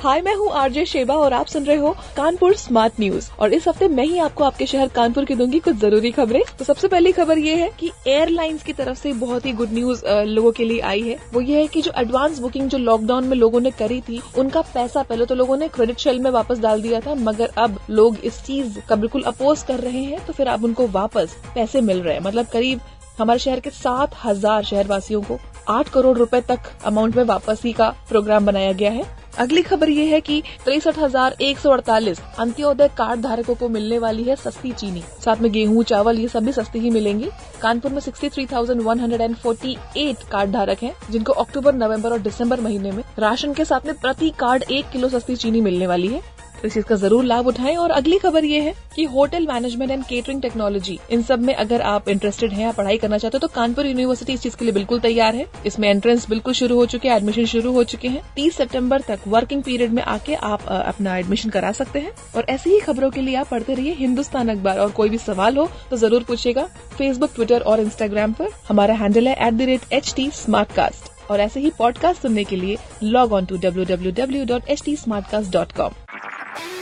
हाय, मैं हूँ RJ Sheba और आप सुन रहे हो कानपुर स्मार्ट न्यूज़। और इस हफ़्ते मैं ही आपको आपके शहर कानपुर की दूँगी कुछ ज़रूरी खबरें। तो सबसे पहली खबर ये है कि एयरलाइंस की तरफ़ से बहुत ही गुड न्यूज़ लोगों के लिए आई है। वो ये है कि जो एडवांस बुकिंग जो लॉकडाउन में लोगों ने करी थी, उनका पैसा पहले तो लोगों ने क्रेडिट शेल में वापस डाल दिया था, मगर अब लोग इस चीज़ का बिल्कुल अपोज कर रहे हैं तो फिर अब उनको वापस पैसे मिल रहे हैं। मतलब करीब हमारे शहर के सात हज़ार शहरवासियों को आठ करोड़ रुपए तक अमाउंट में वापसी का प्रोग्राम बनाया गया है। अगली खबर ये है कि तिरसठ हज़ार एक सौ अड़तालीस अंत्योदय कार्ड धारकों को मिलने वाली है सस्ती चीनी। साथ में गेहूँ चावल ये सभी सस्ती ही मिलेंगी। कानपुर में 63,148 कार्ड धारक हैं जिनको अक्टूबर नवंबर और दिसंबर महीने में राशन के साथ में प्रति कार्ड एक किलो सस्ती चीनी मिलने वाली है। तो इस चीज़ का ज़रूर लाभ उठाएँ। और अगली खबर ये है कि hotel management and catering technology, इन सब में अगर आप इंटरेस्टेड हैं या पढ़ाई करना चाहते हो तो कानपुर यूनिवर्सिटी इस चीज़ के लिए बिल्कुल तैयार है। इसमें एंट्रेंस बिल्कुल शुरू हो चुके हैं एडमिशन शुरू हो चुके हैं। 30 सितंबर तक वर्किंग पीरियड में आके आप अपना एडमिशन करा सकते हैं। और ऐसी ही खबरों के लिए आप पढ़ते रहिए हिंदुस्तान अखबार। और कोई भी सवाल हो तो ज़रूर पूछेगा फेसबुक ट्विटर और इंस्टाग्राम पर हमारा हैंडल है at the rate H T और ऐसे ही पॉडकास्ट सुनने के लिए log on to W W W dot H T smart cast dot com